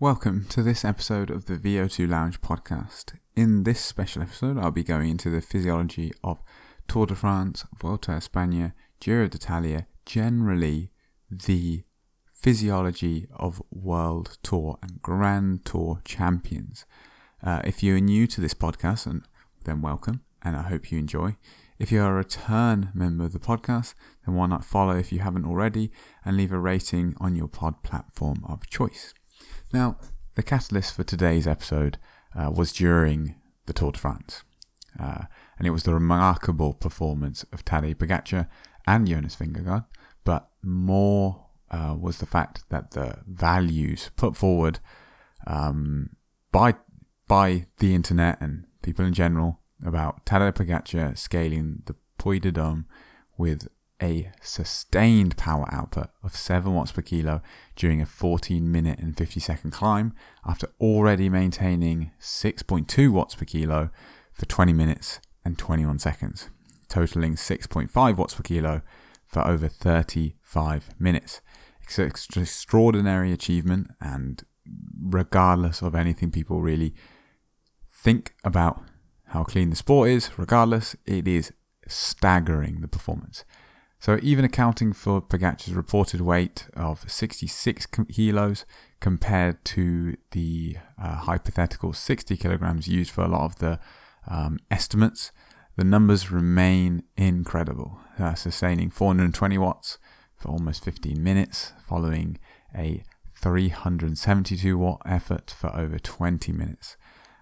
Welcome to this episode of the VO2 Lounge podcast. In this special episode, I'll be going into the physiology of Tour de France, Vuelta a España, Giro d'Italia, generally the physiology of World Tour and Grand Tour champions. Uh, if you're new to this podcast, and then welcome, and I hope you enjoy. If you're a return member of the podcast, then why not follow if you haven't already and leave a rating on your pod platform of choice. Now, the catalyst for today's episode uh, was during the Tour de France, uh, and it was the remarkable performance of Tadej Pogacar and Jonas Vingegaard, but more uh, was the fact that the values put forward um, by by the internet and people in general about Tadej Pogacar scaling the Puy de Dôme with a sustained power output of 7 watts per kilo during a 14 minute and 50 second climb after already maintaining 6.2 watts per kilo for 20 minutes and 21 seconds, totaling 6.5 watts per kilo for over 35 minutes. It's an extraordinary achievement, and regardless of anything people really think about how clean the sport is, regardless, it is staggering the performance. So even accounting for Pogacar's reported weight of 66 kilos compared to the uh, hypothetical 60 kilograms used for a lot of the um, estimates, the numbers remain incredible, uh, sustaining 420 watts for almost 15 minutes, following a 372 watt effort for over 20 minutes.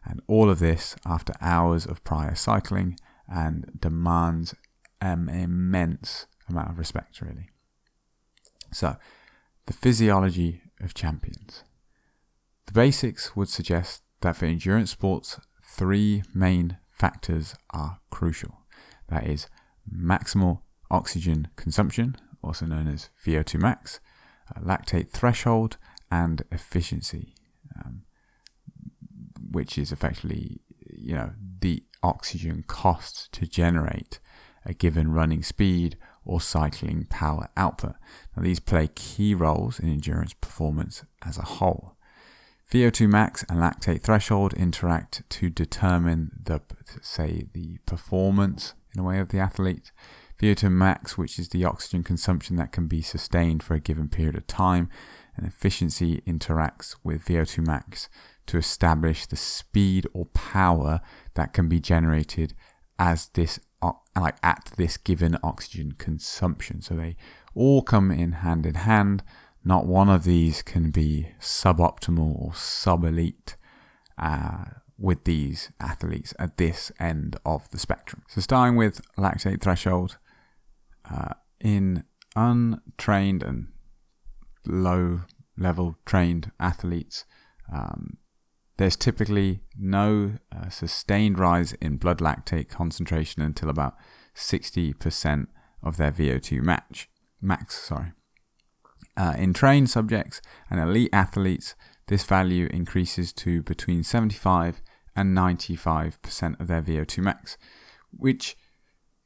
And all of this after hours of prior cycling and demands an immense amount of respect, really. So, the physiology of champions. The basics would suggest that for endurance sports, three main factors are crucial. That is maximal oxygen consumption, also known as VO2 max, lactate threshold, and efficiency, um, which is effectively, you know, the oxygen cost to generate a given running speed or cycling power output. Now, these play key roles in endurance performance as a whole. VO2 max and lactate threshold interact to determine the, say, the performance in a way of the athlete. VO2 max, which is the oxygen consumption that can be sustained for a given period of time, and efficiency interacts with VO2 max to establish the speed or power that can be generated as this like at this given oxygen consumption. So they all come in hand in hand. Not one of these can be suboptimal or sub elite uh, with these athletes at this end of the spectrum. So starting with lactate threshold uh, in untrained and low level trained athletes. Um, there's typically no uh, sustained rise in blood lactate concentration until about 60% of their VO2 match, max. Sorry. Uh, in trained subjects and elite athletes, this value increases to between 75 and 95% of their VO2 max, which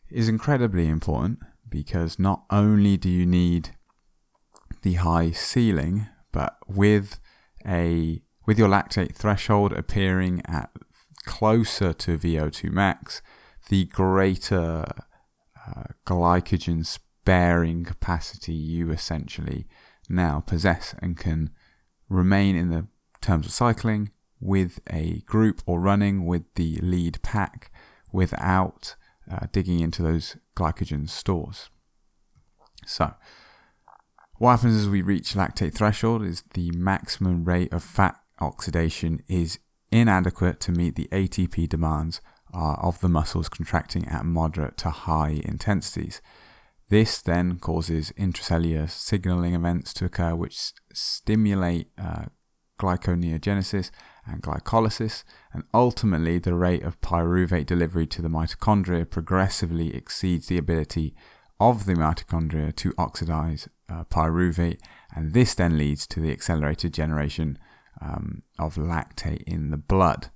is incredibly important because not only do you need the high ceiling, but with a with your lactate threshold appearing at closer to VO2 max, the greater uh, glycogen sparing capacity you essentially now possess and can remain in the terms of cycling with a group or running with the lead pack without uh, digging into those glycogen stores. So, what happens as we reach lactate threshold is the maximum rate of fat oxidation is inadequate to meet the ATP demands uh, of the muscles contracting at moderate to high intensities. This then causes intracellular signaling events to occur which stimulate uh, glyconeogenesis and glycolysis, and ultimately the rate of pyruvate delivery to the mitochondria progressively exceeds the ability of the mitochondria to oxidize uh, pyruvate, and this then leads to the accelerated generation um, of lactate in the blood.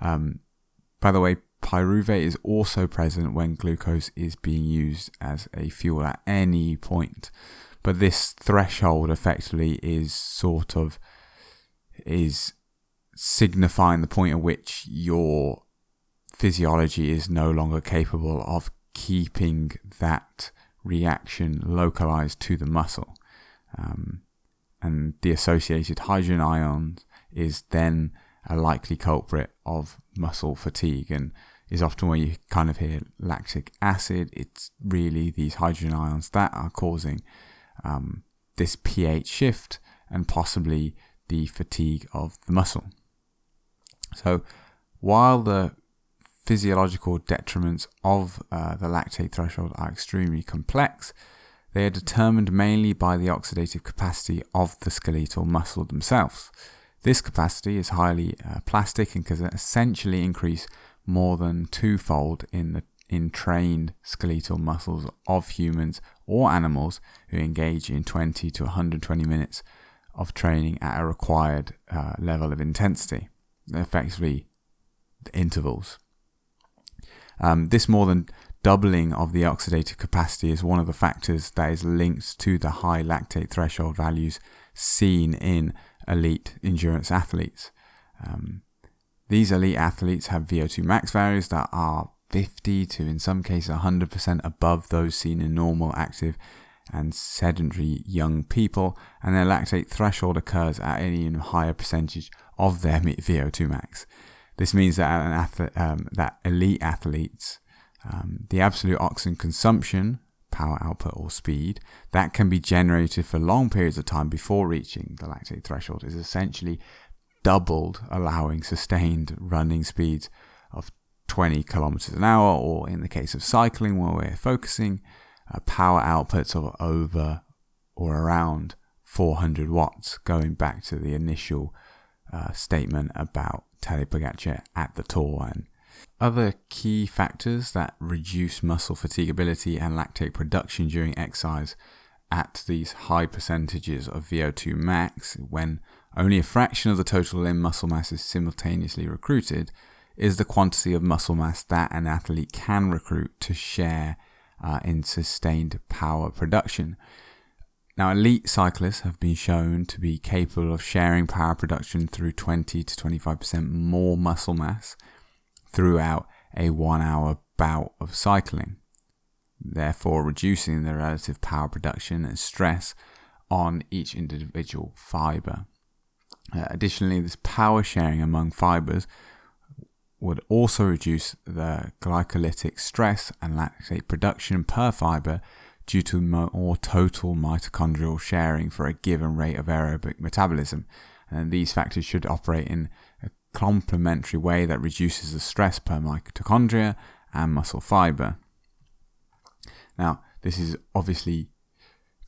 Um, by the way, pyruvate is also present when glucose is being used as a fuel at any point, but this threshold effectively is sort of is signifying the point at which your physiology is no longer capable of keeping that reaction localized to the muscle. Um, and the associated hydrogen ions is then a likely culprit of muscle fatigue and is often where you kind of hear lactic acid. It's really these hydrogen ions that are causing um, this pH shift and possibly the fatigue of the muscle. So, while the physiological detriments of uh, the lactate threshold are extremely complex, they are determined mainly by the oxidative capacity of the skeletal muscle themselves. This capacity is highly uh, plastic and can essentially increase more than twofold in the in trained skeletal muscles of humans or animals who engage in 20 to 120 minutes of training at a required uh, level of intensity, effectively intervals. Um, this more than doubling of the oxidative capacity is one of the factors that is linked to the high lactate threshold values seen in elite endurance athletes. Um, these elite athletes have VO2 max values that are 50 to, in some cases, 100% above those seen in normal, active, and sedentary young people, and their lactate threshold occurs at an even higher percentage of their VO2 max. This means that athlete, um, that elite athletes, um, the absolute oxygen consumption, power output or speed, that can be generated for long periods of time before reaching the lactate threshold is essentially doubled, allowing sustained running speeds of 20 kilometers an hour, or in the case of cycling, where we're focusing, uh, power outputs of over or around 400 watts, going back to the initial uh, statement about Tadej Pogacar at the Tour. And other key factors that reduce muscle fatigability and lactate production during exercise at these high percentages of VO2 max when only a fraction of the total limb muscle mass is simultaneously recruited is the quantity of muscle mass that an athlete can recruit to share uh, in sustained power production. Now, elite cyclists have been shown to be capable of sharing power production through 20 to 25% more muscle mass throughout a one hour bout of cycling, therefore reducing the relative power production and stress on each individual fiber. Uh, additionally, this power sharing among fibers would also reduce the glycolytic stress and lactate production per fiber due to more total mitochondrial sharing for a given rate of aerobic metabolism. And these factors should operate in a complementary way that reduces the stress per mitochondria and muscle fiber. Now, this is obviously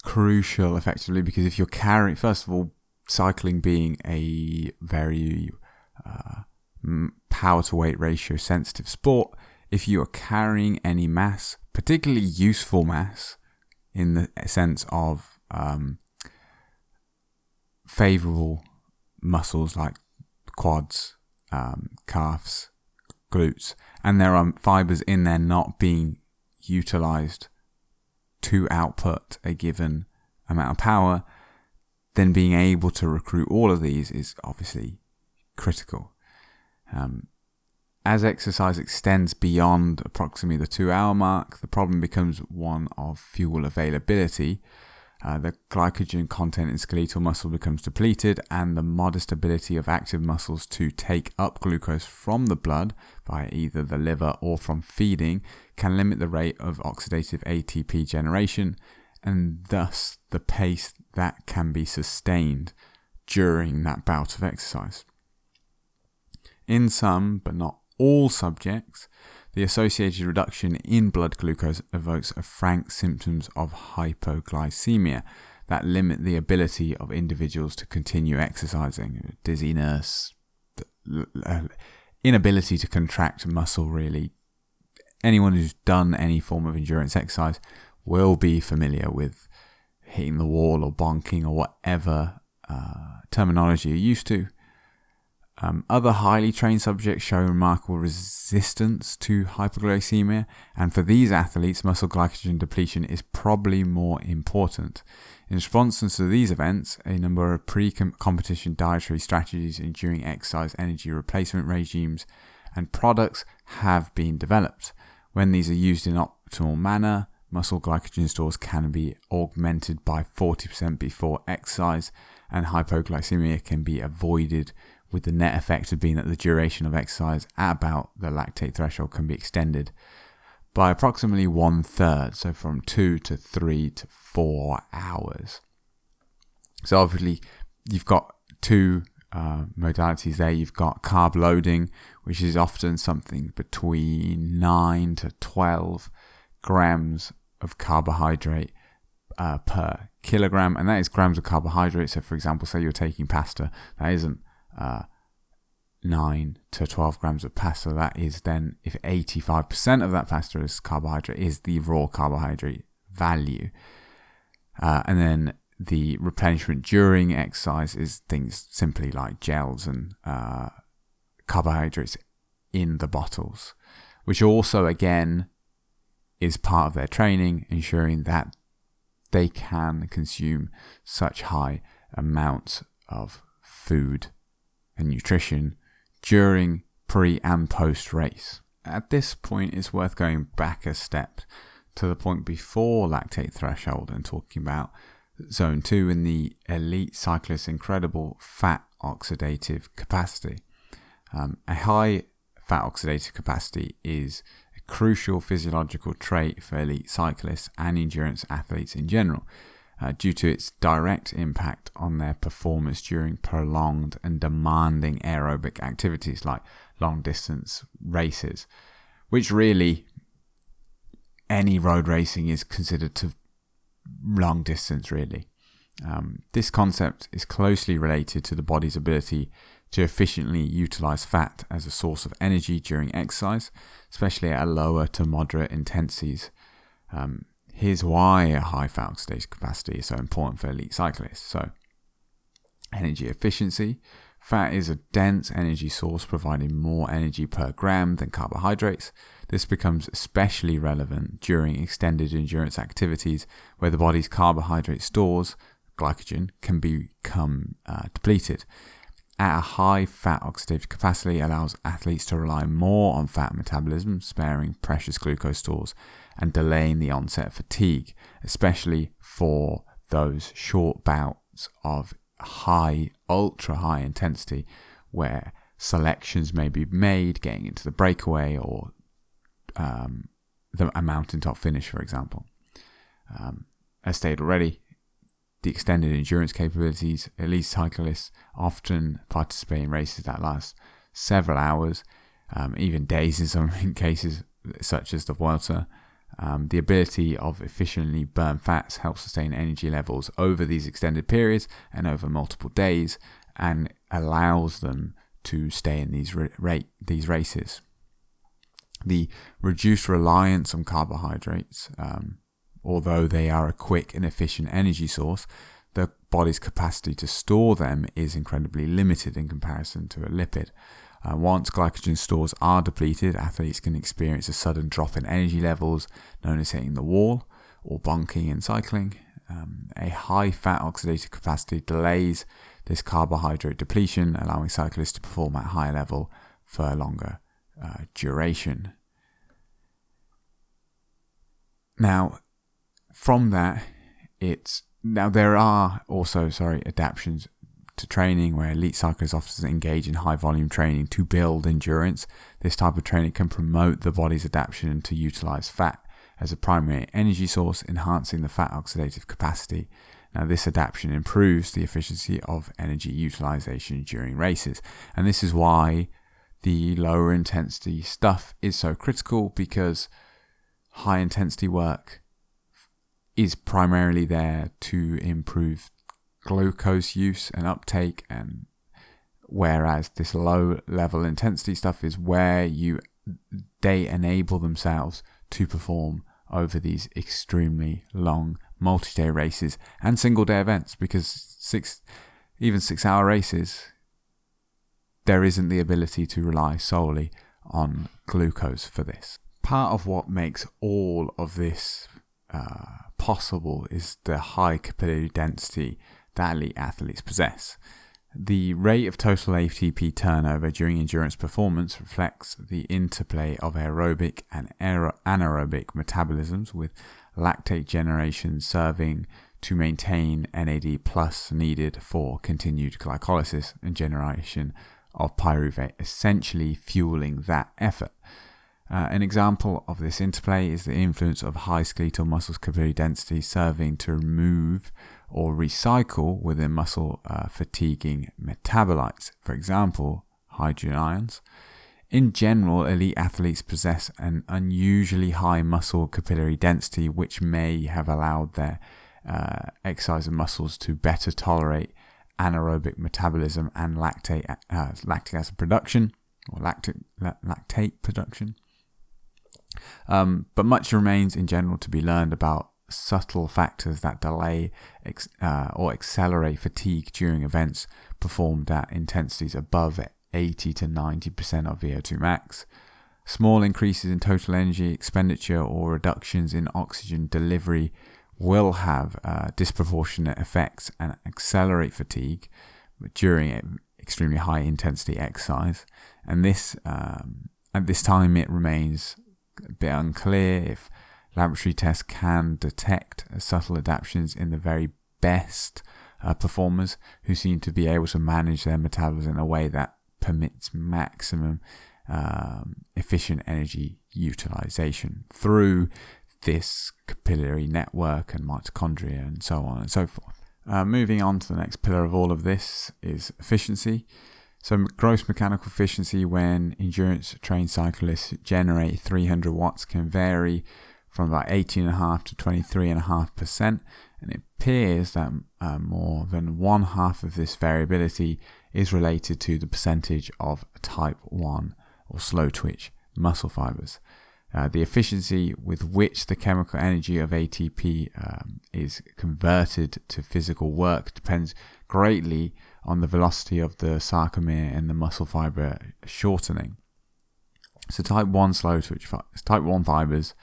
crucial effectively because if you're carrying, first of all, cycling being a very uh, power to weight ratio sensitive sport, if you are carrying any mass, particularly useful mass, in the sense of um, favorable muscles like quads, um, calves, glutes, and there are fibers in there not being utilized to output a given amount of power, then being able to recruit all of these is obviously critical. Um, as exercise extends beyond approximately the two hour mark, the problem becomes one of fuel availability. Uh, the glycogen content in skeletal muscle becomes depleted, and the modest ability of active muscles to take up glucose from the blood via either the liver or from feeding can limit the rate of oxidative ATP generation and thus the pace that can be sustained during that bout of exercise. In some, but not all subjects, the associated reduction in blood glucose evokes a frank symptoms of hypoglycemia that limit the ability of individuals to continue exercising, dizziness, uh, inability to contract muscle really. Anyone who's done any form of endurance exercise will be familiar with hitting the wall or bonking or whatever uh, terminology you're used to. Um, other highly trained subjects show remarkable resistance to hypoglycemia, and for these athletes, muscle glycogen depletion is probably more important. In response to these events, a number of pre competition dietary strategies, enduring exercise energy replacement regimes, and products have been developed. When these are used in optimal manner, muscle glycogen stores can be augmented by 40% before exercise, and hypoglycemia can be avoided, with the net effect of being that the duration of exercise at about the lactate threshold can be extended by approximately one third, so from two to three to four hours. So obviously, you've got two uh, modalities there. You've got carb loading, which is often something between nine to twelve grams of carbohydrate uh, per kilogram, and that is grams of carbohydrate. So, for example, say you're taking pasta, that isn't uh, 9 to 12 grams of pasta. That is then, if 85% of that pasta is carbohydrate, is the raw carbohydrate value. Uh, and then the replenishment during exercise is things simply like gels and uh, carbohydrates in the bottles, which also, again, is part of their training, ensuring that they can consume such high amounts of food and nutrition during, pre, and post race. At this point, it's worth going back a step to the point before lactate threshold and talking about zone 2 in the elite cyclist's incredible fat oxidative capacity. Um, a high fat oxidative capacity is a crucial physiological trait for elite cyclists and endurance athletes in general uh, due to its direct impact on their performance during prolonged and demanding aerobic activities like long distance races, which really any road racing is considered to long distance, really. Um, this concept is closely related to the body's ability to efficiently utilize fat as a source of energy during exercise, especially at lower to moderate intensities. Um, Here's why a high fat oxidation capacity is so important for elite cyclists. So, energy efficiency. Fat is a dense energy source providing more energy per gram than carbohydrates. This becomes especially relevant during extended endurance activities where the body's carbohydrate stores, glycogen, can become uh, depleted. At a high fat oxidative capacity allows athletes to rely more on fat metabolism, sparing precious glucose stores and delaying the onset of fatigue, especially for those short bouts of high, ultra high intensity where selections may be made getting into the breakaway or um, the, a mountaintop finish, for example. Um, as stated already, the extended endurance capabilities, at least cyclists often participate in races that last several hours, um, even days in some cases, such as the Vuelta, um, the ability of efficiently burn fats helps sustain energy levels over these extended periods and over multiple days, and allows them to stay in these these races. The reduced reliance on carbohydrates, um, although they are a quick and efficient energy source, the body's capacity to store them is incredibly limited in comparison to a lipid. Uh, once glycogen stores are depleted, athletes can experience a sudden drop in energy levels, known as hitting the wall or bonking in cycling. Um, a high fat oxidative capacity delays this carbohydrate depletion, allowing cyclists to perform at higher level for a longer uh, duration. Now, from that, it's now there are also sorry adaptations to training where elite cyclists often engage in high volume training to build endurance. This type of training can promote the body's adaptation to utilize fat as a primary energy source, enhancing the fat oxidative capacity. Now, this adaptation improves the efficiency of energy utilization during races, and this is why the lower intensity stuff is so critical because high intensity work is primarily there to improve glucose use and uptake and whereas this low level intensity stuff is where you they enable themselves to perform over these extremely long multi-day races and single day events because six even 6 hour races there isn't the ability to rely solely on glucose for this. Part of what makes all of this uh, possible is the high capillary density that elite athletes possess. The rate of total ATP turnover during endurance performance reflects the interplay of aerobic and anaerobic metabolisms, with lactate generation serving to maintain NAD plus needed for continued glycolysis and generation of pyruvate, essentially fueling that effort. Uh, an example of this interplay is the influence of high skeletal muscles capillary density serving to remove or recycle within muscle uh, fatiguing metabolites, for example, hydrogen ions. In general, elite athletes possess an unusually high muscle capillary density, which may have allowed their uh, exercise and muscles to better tolerate anaerobic metabolism and lactate, uh, lactic acid production or lactic, lactate production. Um, but much remains in general to be learned about subtle factors that delay ex- uh, or accelerate fatigue during events performed at intensities above 80 to 90% of VO2 max. Small increases in total energy expenditure or reductions in oxygen delivery will have uh, disproportionate effects and accelerate fatigue during extremely high intensity exercise. And this, um, at this time, it remains a bit unclear if laboratory tests can detect subtle adaptations in the very best uh, performers who seem to be able to manage their metabolism in a way that permits maximum um, efficient energy utilization through this capillary network and mitochondria and so on and so forth. Uh, moving on to the next pillar of all of this is efficiency. So, gross mechanical efficiency when endurance trained cyclists generate 300 watts can vary from about 18.5 to 23.5%, and it appears that uh, more than one half of this variability is related to the percentage of type 1 or slow twitch muscle fibers. Uh, the efficiency with which the chemical energy of ATP um, is converted to physical work depends greatly on the velocity of the sarcomere and the muscle fiber shortening. So, type 1 slow twitch type 1 fibers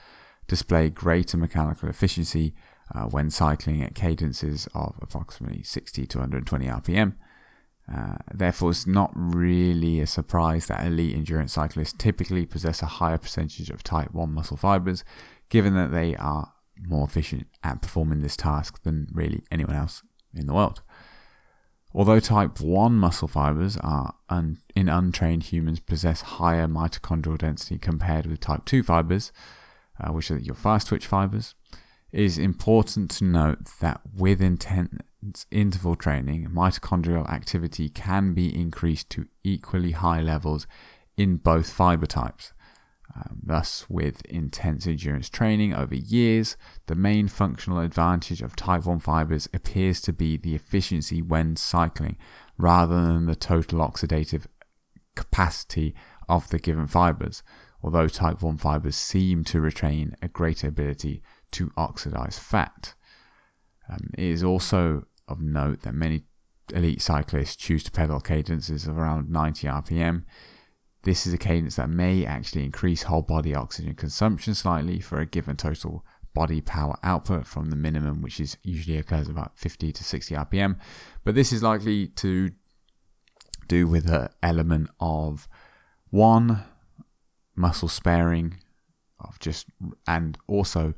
display greater mechanical efficiency uh, when cycling at cadences of approximately 60 to 120 RPM uh, therefore, it's not really a surprise that elite endurance cyclists typically possess a higher percentage of type 1 muscle fibers, given that they are more efficient at performing this task than really anyone else in the world. Although type 1 muscle fibers are un- in untrained humans possess higher mitochondrial density compared with type 2 fibers, uh, which are your fast twitch fibers, it is important to note that with intense interval training, mitochondrial activity can be increased to equally high levels in both fiber types. Um, thus, with intense endurance training over years, the main functional advantage of type 1 fibers appears to be the efficiency when cycling rather than the total oxidative capacity of the given fibers, although type 1 fibers seem to retain a greater ability to oxidize fat. Um, it is also of note that many elite cyclists choose to pedal cadences of around 90 RPM. This is a cadence that may actually increase whole body oxygen consumption slightly for a given total body power output from the minimum, which is usually occurs about 50 to 60 RPM. But this is likely to do with an element of one muscle sparing of just and also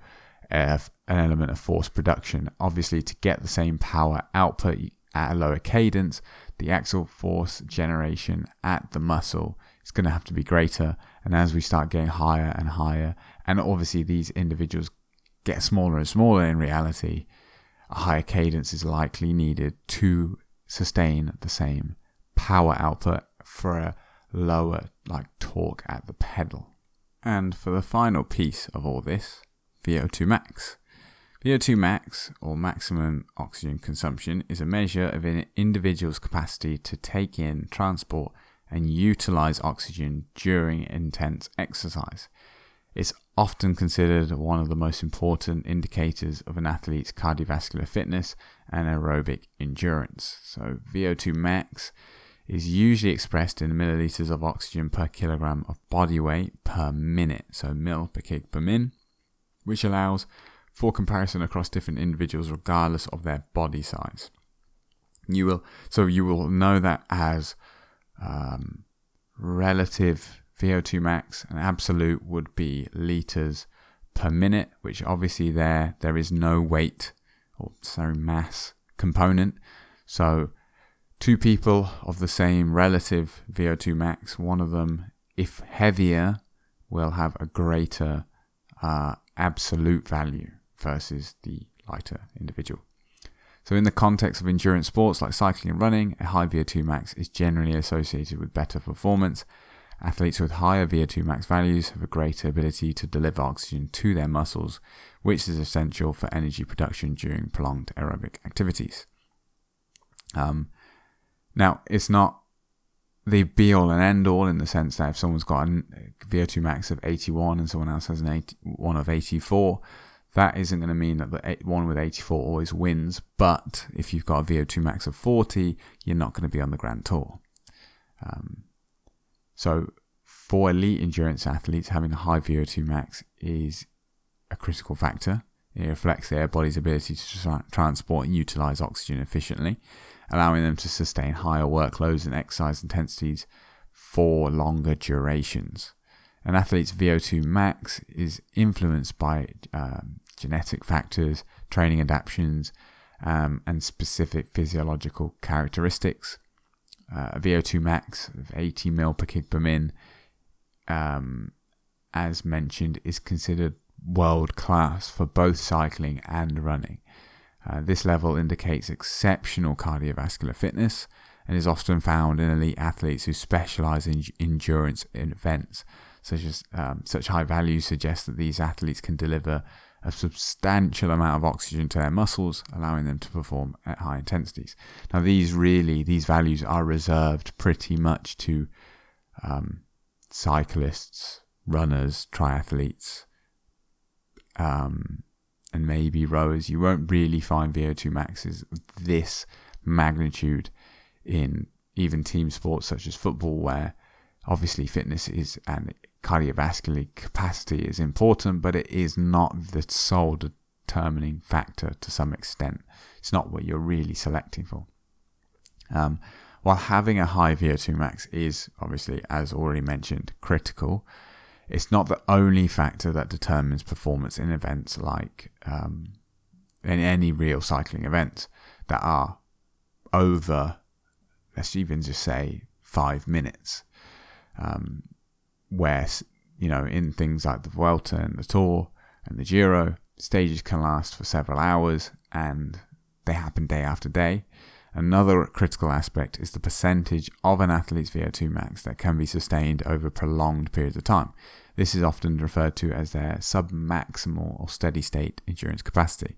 uh, an element of force production. Obviously, to get the same power output at a lower cadence, the axial force generation at the muscle is going to have to be greater. And as we start getting higher and higher, and obviously these individuals get smaller and smaller in reality, a higher cadence is likely needed to sustain the same power output for a lower like torque at the pedal. And for the final piece of all this, VO2 max. VO2 max, or maximum oxygen consumption, is a measure of an individual's capacity to take in, transport, and utilize oxygen during intense exercise. It's often considered one of the most important indicators of an athlete's cardiovascular fitness and aerobic endurance. So, VO2 max is usually expressed in milliliters of oxygen per kilogram of body weight per minute, so mil per kg per min which allows for comparison across different individuals, regardless of their body size. You will so you will know that as um, relative VO2 max and absolute would be liters per minute, which obviously there there is no weight or sorry mass component. So two people of the same relative VO2 max, one of them, if heavier, will have a greater uh, absolute value versus the lighter individual. So, in the context of endurance sports like cycling and running, a high VO2 max is generally associated with better performance. Athletes with higher VO2 max values have a greater ability to deliver oxygen to their muscles, which is essential for energy production during prolonged aerobic activities. Um, now, it's not the be all and end all in the sense that if someone's got a VO2 max of 81 and someone else has an 80, one of 84, that isn't going to mean that the one with 84 always wins. But if you've got a VO2 max of 40, you're not going to be on the Grand Tour. Um, so for elite endurance athletes, having a high VO2 max is a critical factor. It reflects their body's ability to tra- transport and utilize oxygen efficiently, allowing them to sustain higher workloads and exercise intensities for longer durations. An athlete's VO2 max is influenced by um, genetic factors, training adaptations, um, and specific physiological characteristics. Uh, a VO2 max of 80 ml per kg per min, um, as mentioned, is considered world class for both cycling and running. Uh, this level indicates exceptional cardiovascular fitness and is often found in elite athletes who specialize in endurance events such as um, such high values suggest that these athletes can deliver a substantial amount of oxygen to their muscles, allowing them to perform at high intensities. Now, these really these values are reserved pretty much to um, cyclists, runners, triathletes, um, and maybe rowers. You won't really find VO2 maxes this magnitude in even team sports such as football, where obviously fitness is and cardiovascular capacity is important, but it is not the sole determining factor to some extent. It's not what you're really selecting for. Um, while having a high VO2 max is obviously, as already mentioned, critical, it's not the only factor that determines performance in events like um, in any real cycling events that are over, let's even just say, five minutes um, where you know in things like the Vuelta and the Tour and the Giro, stages can last for several hours and they happen day after day. Another critical aspect is the percentage of an athlete's VO2 max that can be sustained over prolonged periods of time. This is often referred to as their submaximal or steady state endurance capacity.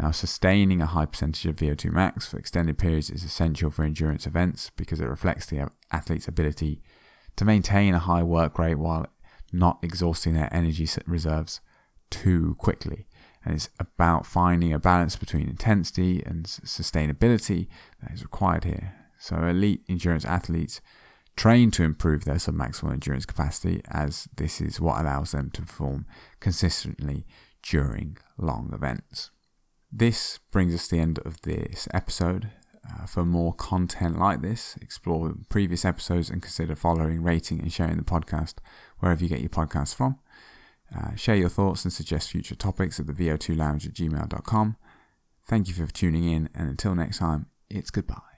Now, sustaining a high percentage of VO2 max for extended periods is essential for endurance events because it reflects the athlete's ability to maintain a high work rate while not exhausting their energy reserves too quickly. And it's about finding a balance between intensity and sustainability that is required here. So, elite endurance athletes train to improve their submaximal endurance capacity, as this is what allows them to perform consistently during long events. This brings us to the end of this episode. Uh, for more content like this, explore previous episodes and consider following, rating, and sharing the podcast wherever you get your podcasts from. Uh, share your thoughts and suggest future topics at the VO2lounge at gmail.com. Thank you for tuning in, and until next time, it's goodbye.